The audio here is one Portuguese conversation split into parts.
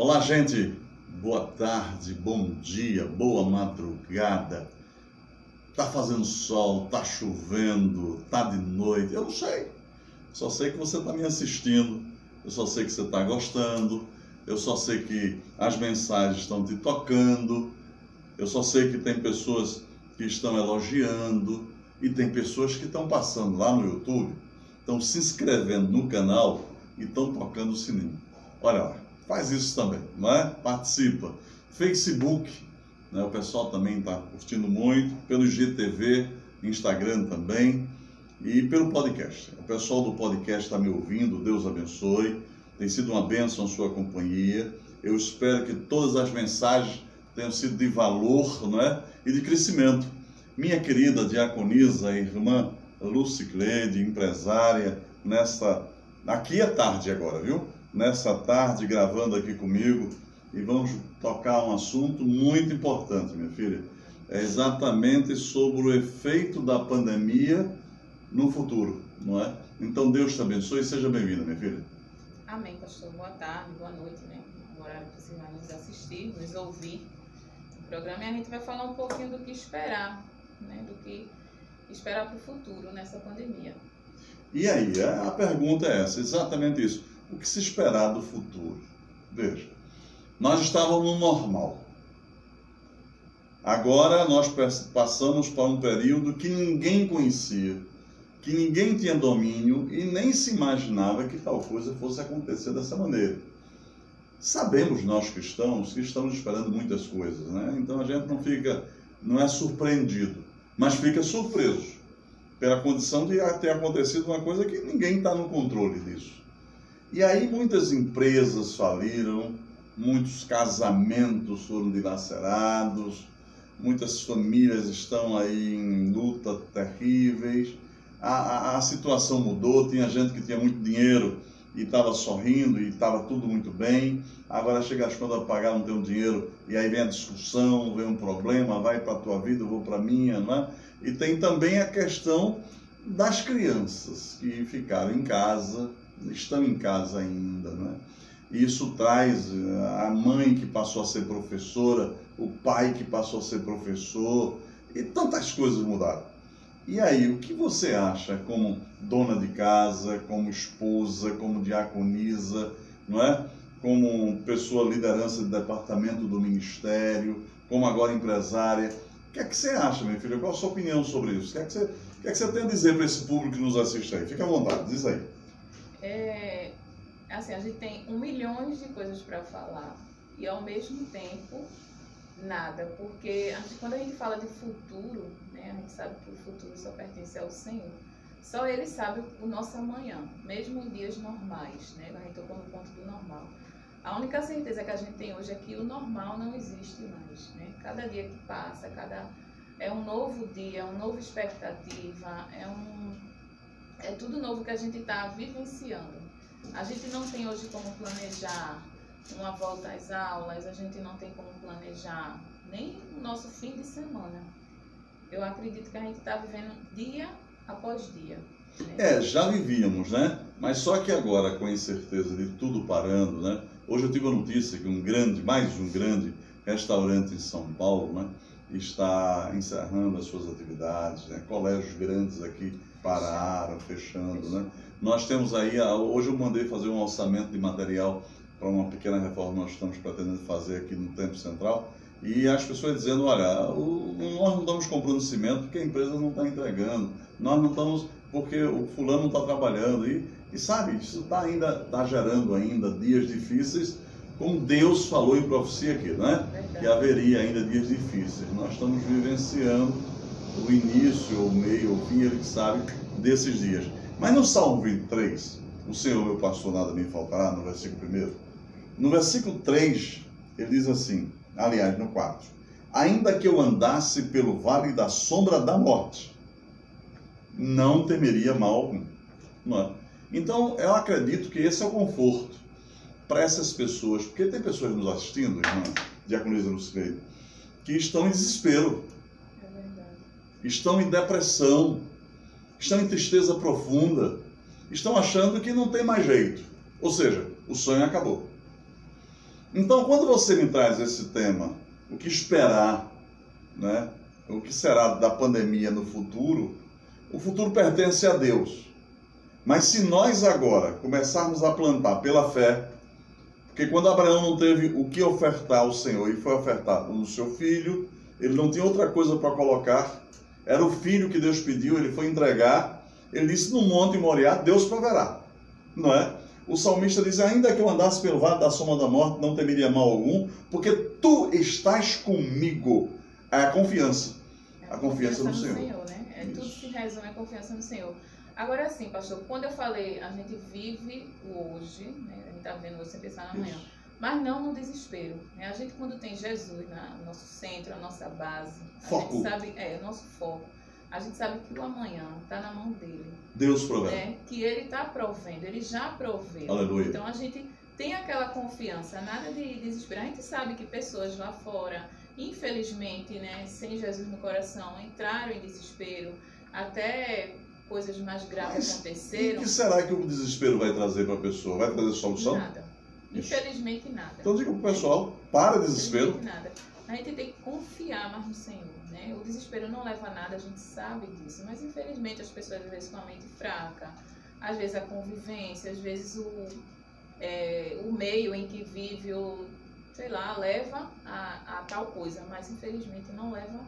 Olá, gente. Boa tarde, bom dia, boa madrugada. Tá fazendo sol, tá chovendo, tá de noite, eu não sei. Só sei que você está me assistindo, eu só sei que você está gostando, eu só sei que as mensagens estão te tocando, eu só sei que tem pessoas que estão elogiando e tem pessoas que estão passando lá no YouTube, estão se inscrevendo no canal e estão tocando o sininho. Olha lá, faz isso também, não é? Participa. Facebook, né? o pessoal também está curtindo muito, pelo GTV, Instagram também e pelo podcast. O pessoal do podcast está me ouvindo, Deus abençoe. Tem sido uma bênção a sua companhia. Eu espero que todas as mensagens tenham sido de valor não é? e de crescimento. Minha querida diaconisa, irmã Luciclede, empresária, nessa. Aqui é tarde agora, viu? Nessa tarde, gravando aqui comigo, e vamos tocar um assunto muito importante, minha filha. É exatamente sobre o efeito da pandemia no futuro, não é? Então Deus te abençoe e seja bem-vinda, minha filha. Amém, pastor. Boa tarde, boa noite, né? O horário que você vai nos assistir, nos ouvir no programa e a gente vai falar um pouquinho do que esperar, né? Do que esperar para o futuro nessa pandemia. E aí, a pergunta é essa, exatamente isso. O que se esperar do futuro? Veja, nós estávamos no normal. Agora nós passamos para um período que ninguém conhecia que ninguém tinha domínio e nem se imaginava que tal coisa fosse acontecer dessa maneira. Sabemos nós cristãos que estamos esperando muitas coisas, né? Então a gente não fica, não é surpreendido, mas fica surpreso pela condição de ter acontecido uma coisa que ninguém está no controle disso. E aí muitas empresas faliram, muitos casamentos foram dilacerados, muitas famílias estão aí em luta terríveis a, a, a situação mudou, tinha gente que tinha muito dinheiro e estava sorrindo e estava tudo muito bem. Agora chega as contas a pagar, não tem um dinheiro, e aí vem a discussão, vem um problema, vai para a tua vida, eu vou para a minha, né? E tem também a questão das crianças que ficaram em casa, estão em casa ainda, né? Isso traz eh, a mãe que passou a ser professora, o pai que passou a ser professor, e tantas coisas mudaram. E aí, o que você acha como dona de casa, como esposa, como diaconisa, não é? Como pessoa liderança de departamento do ministério, como agora empresária. O que é que você acha, minha filha? Qual a sua opinião sobre isso? O que é que você, o que é que você tem a dizer para esse público que nos assiste aí? Fique à vontade, diz aí. É, assim, a gente tem um milhão de coisas para falar e ao mesmo tempo nada, porque a gente, quando a gente fala de futuro, né, a gente sabe que o futuro só pertence ao Senhor. Só Ele sabe o nosso amanhã, mesmo em dias normais, né? A gente tocou no ponto do normal. A única certeza que a gente tem hoje é que o normal não existe mais, né? Cada dia que passa, cada é um novo dia, uma nova expectativa, é um é tudo novo que a gente está vivenciando. A gente não tem hoje como planejar uma volta às aulas, a gente não tem como planejar nem o nosso fim de semana. Eu acredito que a gente está vivendo dia após dia. Né? É, já vivíamos, né? Mas só que agora, com a incerteza de tudo parando, né? Hoje eu tive a notícia que um grande, mais um grande restaurante em São Paulo, né? Está encerrando as suas atividades, né? Colégios grandes aqui pararam, fechando, né? Nós temos aí, hoje eu mandei fazer um orçamento de material para uma pequena reforma que nós estamos pretendendo fazer aqui no Tempo Central. E as pessoas dizendo, olha, o, nós não estamos comprando cimento porque a empresa não está entregando, nós não estamos porque o fulano não está trabalhando. E, e sabe, isso está ainda tá gerando ainda dias difíceis, como Deus falou em profecia aqui, né? Que haveria ainda dias difíceis. Nós estamos vivenciando o início, o meio, o fim, ele que sabe desses dias. Mas no Salmo 23, o Senhor meu pastor nada me faltará, no versículo 1, no versículo 3, ele diz assim, aliás, no 4: Ainda que eu andasse pelo vale da sombra da morte, não temeria mal algum. Não é? Então, eu acredito que esse é o conforto para essas pessoas, porque tem pessoas nos assistindo, irmã Diaconisa Lucileiro, que estão em desespero, é estão em depressão, estão em tristeza profunda, estão achando que não tem mais jeito. Ou seja, o sonho acabou. Então, quando você me traz esse tema, o que esperar, né? o que será da pandemia no futuro, o futuro pertence a Deus. Mas se nós agora começarmos a plantar pela fé, porque quando Abraão não teve o que ofertar ao Senhor e foi ofertar o seu filho, ele não tinha outra coisa para colocar, era o filho que Deus pediu, ele foi entregar, ele disse: No monte Moriá, Deus proverá. Não é? O salmista diz: Ainda que eu andasse pelo vale da soma da morte, não temeria mal algum, porque tu estás comigo. É a confiança. É a, confiança, no, Senhor. Senhor né? é, tudo se resume a confiança no Senhor. Agora sim, pastor, quando eu falei, a gente vive o hoje, né? a gente está vendo você pensar no amanhã, mas não no desespero. Né? A gente, quando tem Jesus no nosso centro, a nossa base, a foco. gente sabe, é, o nosso foco a gente sabe que o amanhã está na mão dele. Deus provê. Né? Que ele está provendo, ele já proveu. Aleluia. Então a gente tem aquela confiança, nada de desesperar. A gente sabe que pessoas lá fora, infelizmente, né, sem Jesus no coração, entraram em desespero, até coisas mais graves aconteceram. O que será que o desespero vai trazer para a pessoa? Vai trazer solução? Nada. Infelizmente nada. Então diga para o pessoal, para desespero. Nada. A gente tem que confiar mais no Senhor. Né? O desespero não leva a nada, a gente sabe disso. Mas infelizmente as pessoas às vezes com a mente fraca, às vezes a convivência, às vezes o, é, o meio em que vive, o, sei lá, leva a, a tal coisa. Mas infelizmente não leva,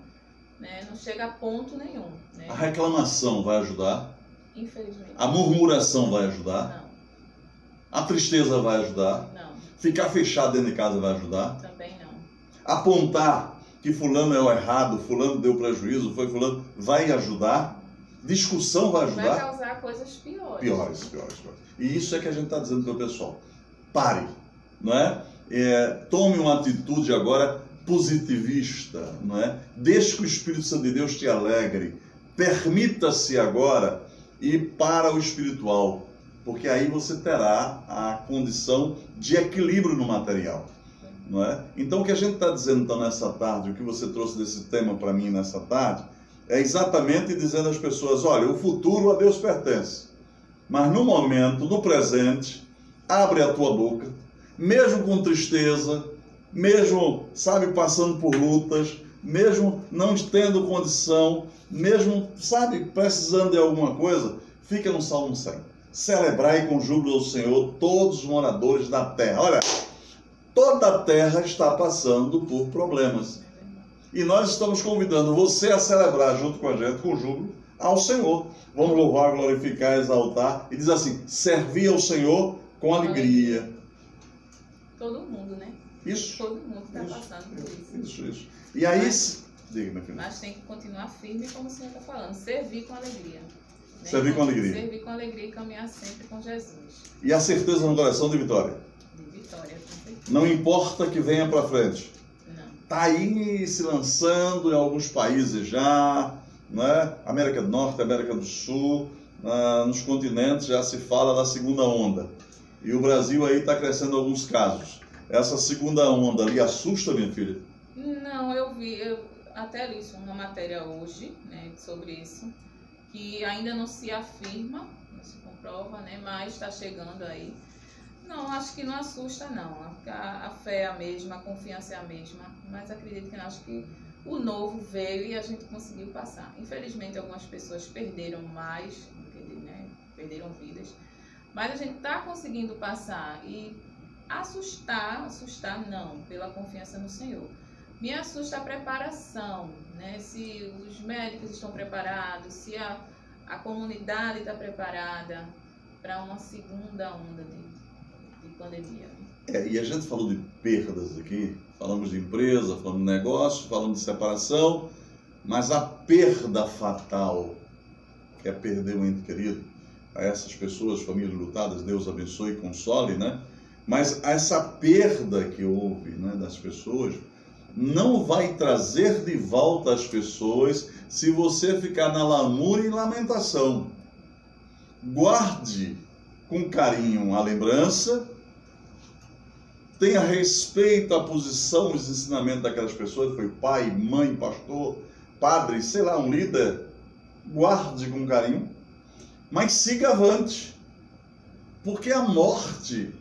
né? não chega a ponto nenhum. Né? A reclamação vai ajudar? Infelizmente. A murmuração vai ajudar? Não. A tristeza vai ajudar? Não. Ficar fechado dentro de casa vai ajudar? Também não. Apontar que fulano é o errado, fulano deu prejuízo, foi fulano, vai ajudar? Discussão vai ajudar? Vai causar coisas piores. Piores, piores, piores. E isso é que a gente está dizendo para o pessoal. Pare, não é? é? Tome uma atitude agora positivista, não é? Deixe que o Espírito Santo de Deus te alegre. Permita-se agora ir para o espiritual, porque aí você terá a condição de equilíbrio no material. Não é? Então, o que a gente está dizendo então, nessa tarde, o que você trouxe desse tema para mim nessa tarde, é exatamente dizendo às pessoas: olha, o futuro a Deus pertence, mas no momento, no presente, abre a tua boca, mesmo com tristeza, mesmo, sabe, passando por lutas, mesmo não tendo condição, mesmo, sabe, precisando de alguma coisa, fica no Salmo 100. Celebrai com júbilo ao Senhor todos os moradores da terra. Olha, Toda a terra está passando por problemas. E nós estamos convidando você a celebrar junto com a gente, com júbilo, ao Senhor. Vamos louvar, glorificar, exaltar. E diz assim: servir ao Senhor com alegria. Todo mundo, né? Isso. Todo mundo está passando por isso. Isso, isso. E aí. Mas, diga, minha filha. Mas tem que continuar firme, como o Senhor está falando. Servir com alegria. Né? Servir com alegria. Servir com alegria e caminhar sempre com Jesus. E a certeza no coração de vitória. De vitória. Não importa que venha para frente. Está aí se lançando em alguns países já, né? América do Norte, América do Sul, nos continentes já se fala da segunda onda. E o Brasil aí está crescendo alguns casos. Essa segunda onda lhe assusta, minha filha? Não, eu vi, eu até li isso, uma matéria hoje né, sobre isso, que ainda não se afirma, não se comprova, né, mas está chegando aí. Não, acho que não assusta, não. A, a fé é a mesma, a confiança é a mesma, mas acredito que não. Acho que o novo veio e a gente conseguiu passar. Infelizmente, algumas pessoas perderam mais, né? perderam vidas, mas a gente está conseguindo passar e assustar, assustar não, pela confiança no Senhor. Me assusta a preparação, né? Se os médicos estão preparados, se a, a comunidade está preparada para uma segunda onda de pandemia. É, e a gente falou de perdas aqui, falamos de empresa, falamos de negócio, falamos de separação, mas a perda fatal, que é perder um ente querido, a essas pessoas, famílias lutadas, Deus abençoe e console, né? Mas essa perda que houve né, das pessoas não vai trazer de volta as pessoas se você ficar na lamúria e lamentação. Guarde com carinho a lembrança tenha respeito à posição, os ensinamentos daquelas pessoas, foi pai, mãe, pastor, padre, sei lá, um líder, guarde com carinho, mas siga avante, porque a morte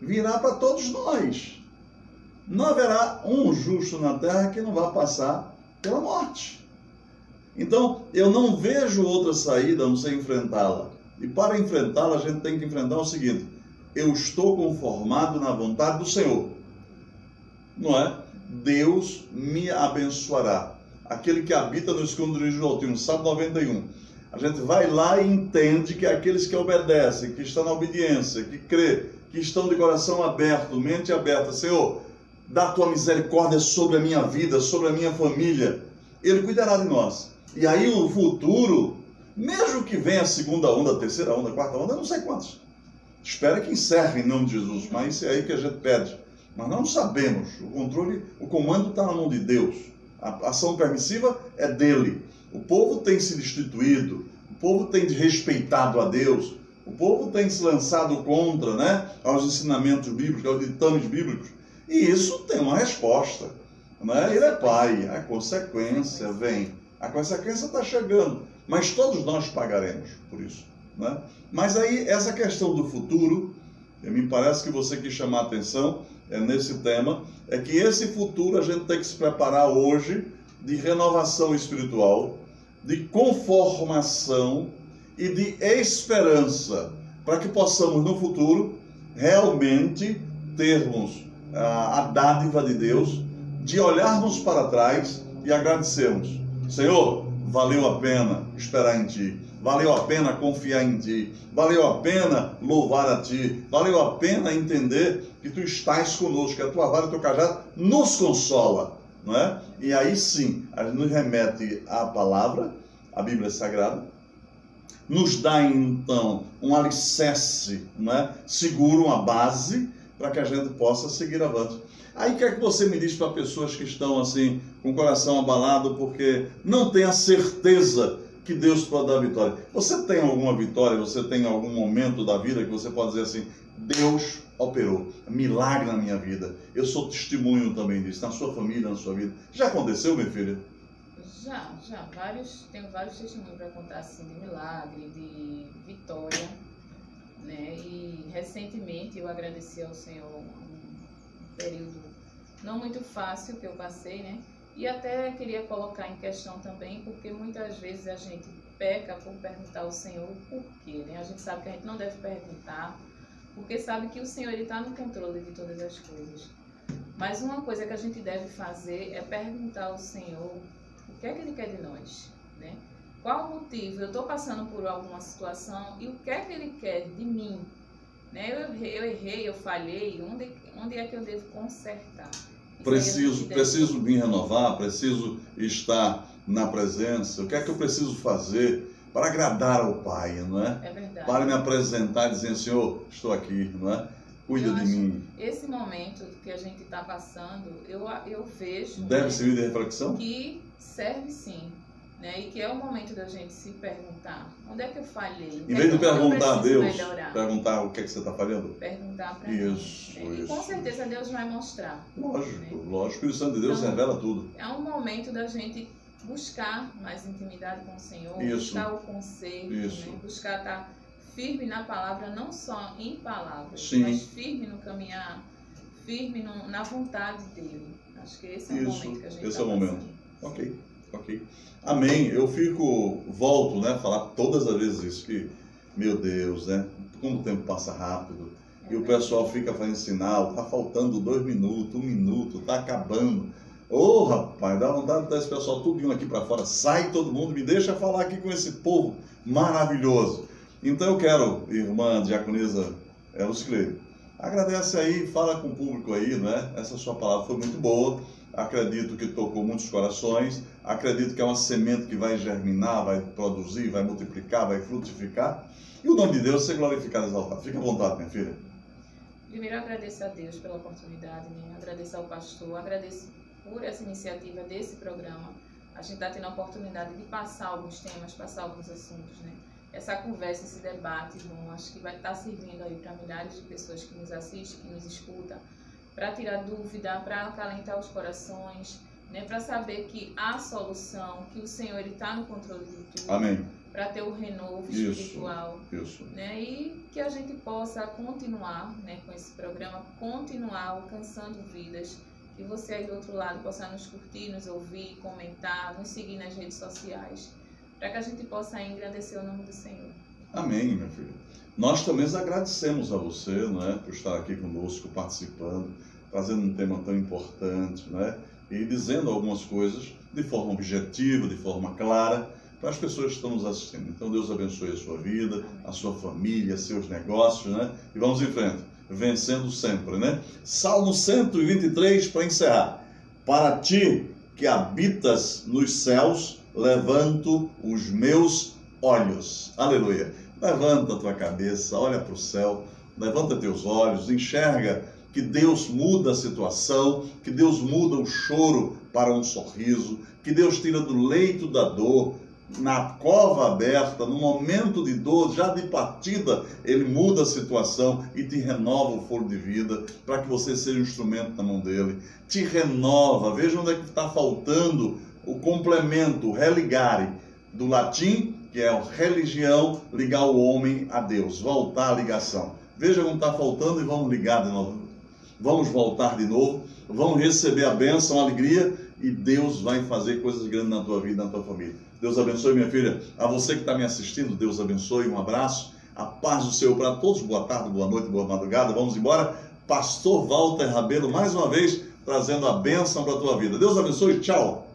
virá para todos nós. não haverá um justo na terra que não vá passar pela morte. Então, eu não vejo outra saída a não ser enfrentá-la. E para enfrentá-la, a gente tem que enfrentar o seguinte: eu estou conformado na vontade do Senhor. Não é? Deus me abençoará. Aquele que habita no esconderijo do Altíssimo, Salmo 91. A gente vai lá e entende que aqueles que obedecem, que estão na obediência, que crê, que estão de coração aberto, mente aberta, Senhor, dá tua misericórdia sobre a minha vida, sobre a minha família. Ele cuidará de nós. E aí o futuro, mesmo que venha a segunda onda, a terceira onda, a quarta onda, não sei quantos. Espera que encerre em nome de Jesus, mas é aí que a gente pede. Mas não sabemos. O controle, o comando está na mão de Deus. A ação permissiva é dele. O povo tem se destituído, o povo tem respeitado a Deus, o povo tem se lançado contra né, aos ensinamentos bíblicos, aos ditames bíblicos. E isso tem uma resposta. Né? Ele é pai, a consequência vem. A consequência está chegando, mas todos nós pagaremos por isso. Né? Mas aí, essa questão do futuro, me parece que você quis chamar a atenção é, nesse tema, é que esse futuro a gente tem que se preparar hoje de renovação espiritual, de conformação e de esperança, para que possamos no futuro realmente termos a, dádiva de Deus, de olharmos para trás e agradecermos. Senhor, valeu a pena esperar em Ti, valeu a pena confiar em Ti, valeu a pena louvar a Ti, valeu a pena entender que Tu estás conosco, que a Tua vara e o Teu cajado nos consola, não é? E aí sim, a gente nos remete à palavra, a Bíblia Sagrada, nos dá então um alicerce, não é? seguro, uma base, para que a gente possa seguir avante. Aí quer que você me diz para pessoas que estão assim, com o coração abalado, porque não tem a certeza que Deus pode dar vitória. Você tem alguma vitória, você tem algum momento da vida que você pode dizer assim: Deus operou, milagre na minha vida. Eu sou testemunho também disso, na sua família, na sua vida. Já aconteceu, minha filha? Já, já. Vários, tenho vários testemunhos para contar assim, de milagre, de vitória. Né? E recentemente eu agradeci ao Senhor um período não muito fácil que eu passei, né? E até queria colocar em questão também, porque muitas vezes a gente peca por perguntar ao Senhor o porquê, né? A gente sabe que a gente não deve perguntar, porque sabe que o Senhor está no controle de todas as coisas. Mas uma coisa que a gente deve fazer é perguntar ao Senhor que é que Ele quer de nós, né? Qual o motivo? Eu estou passando por alguma situação e o que é que Ele quer de mim? Né? Eu, errei, eu errei, eu falhei, onde, onde é que eu devo consertar? preciso, preciso me renovar, preciso estar na presença. O que é que eu preciso fazer para agradar ao Pai, não é? É verdade. Para me apresentar dizendo, Senhor, estou aqui, não é? Cuida eu de mim. Esse momento que a gente está passando, eu, eu vejo. Deve né, servir de reflexão? Que serve sim. Né? E que é o momento da gente se perguntar: onde é que eu falhei? Em vez de perguntar a Deus, melhorar? perguntar o que é que você está falhando? Perguntar para Isso, mim. isso. E com certeza Deus vai mostrar. Lógico, né? lógico o Santo de Deus então, revela tudo. É um momento da gente buscar mais intimidade com o Senhor, isso. buscar o conselho, né? buscar estar firme na palavra, não só em palavras, Sim. mas firme no caminhar, firme no, na vontade dele. Acho que esse é o momento que a gente Esse tá é o momento. Ok ok? Amém. Eu fico, volto, né, falar todas as vezes isso, que, meu Deus, né, como o tempo passa rápido, e o pessoal fica fazendo sinal, tá faltando dois minutos, um minuto, tá acabando. Ô, oh, rapaz, dá vontade de dar esse pessoal tudinho aqui para fora. Sai todo mundo, me deixa falar aqui com esse povo maravilhoso. Então eu quero, irmã diaconisa Lucicleide, agradece aí, fala com o público aí, né? Essa sua palavra foi muito boa acredito que tocou muitos corações, acredito que é uma semente que vai germinar, vai produzir, vai multiplicar, vai frutificar. E o nome de Deus ser glorificado e exaltado. Fique à vontade, minha filha. Primeiro, agradeço a Deus pela oportunidade, né? agradeço ao pastor, agradeço por essa iniciativa desse programa. A gente está tendo a oportunidade de passar alguns temas, passar alguns assuntos, né? Essa conversa, esse debate, bom, acho que vai estar tá servindo aí para milhares de pessoas que nos assistem, que nos escutam, para tirar dúvida, para acalentar os corações, né, para saber que há solução, que o Senhor está no controle de tudo. Amém. Para ter o renovo isso, espiritual. Isso. Né, e que a gente possa continuar né, com esse programa, continuar alcançando vidas que você aí do outro lado possa nos curtir, nos ouvir, comentar, nos seguir nas redes sociais, para que a gente possa engrandecer o nome do Senhor. Amém, minha filha. Nós também agradecemos a você, né, por estar aqui conosco, participando, trazendo um tema tão importante, né, e dizendo algumas coisas de forma objetiva, de forma clara, para as pessoas que estão nos assistindo. Então, Deus abençoe a sua vida, a sua família, seus negócios, né? E vamos em frente, vencendo sempre, né? Salmo 123 para encerrar. Para ti que habitas nos céus, levanto os meus olhos. Aleluia. Levanta a tua cabeça, olha para o céu, levanta teus olhos, enxerga que Deus muda a situação, que Deus muda o choro para um sorriso, que Deus tira do leito da dor, na cova aberta, no momento de dor, já de partida, Ele muda a situação e te renova o foro de vida para que você seja um instrumento na mão dele. Te renova, veja onde é que está faltando o complemento, o religare, do latim, que é religião, ligar o homem a Deus, voltar a ligação. Veja como está faltando e vamos ligar de novo. Vamos voltar de novo, vamos receber a bênção, a alegria e Deus vai fazer coisas grandes na tua vida, na tua família. Deus abençoe, minha filha. A você que está me assistindo, Deus abençoe. Um abraço. A paz do Senhor para todos. Boa tarde, boa noite, boa madrugada. Vamos embora. Pastor Walter Rabelo, mais uma vez, trazendo a bênção para a tua vida. Deus abençoe. Tchau.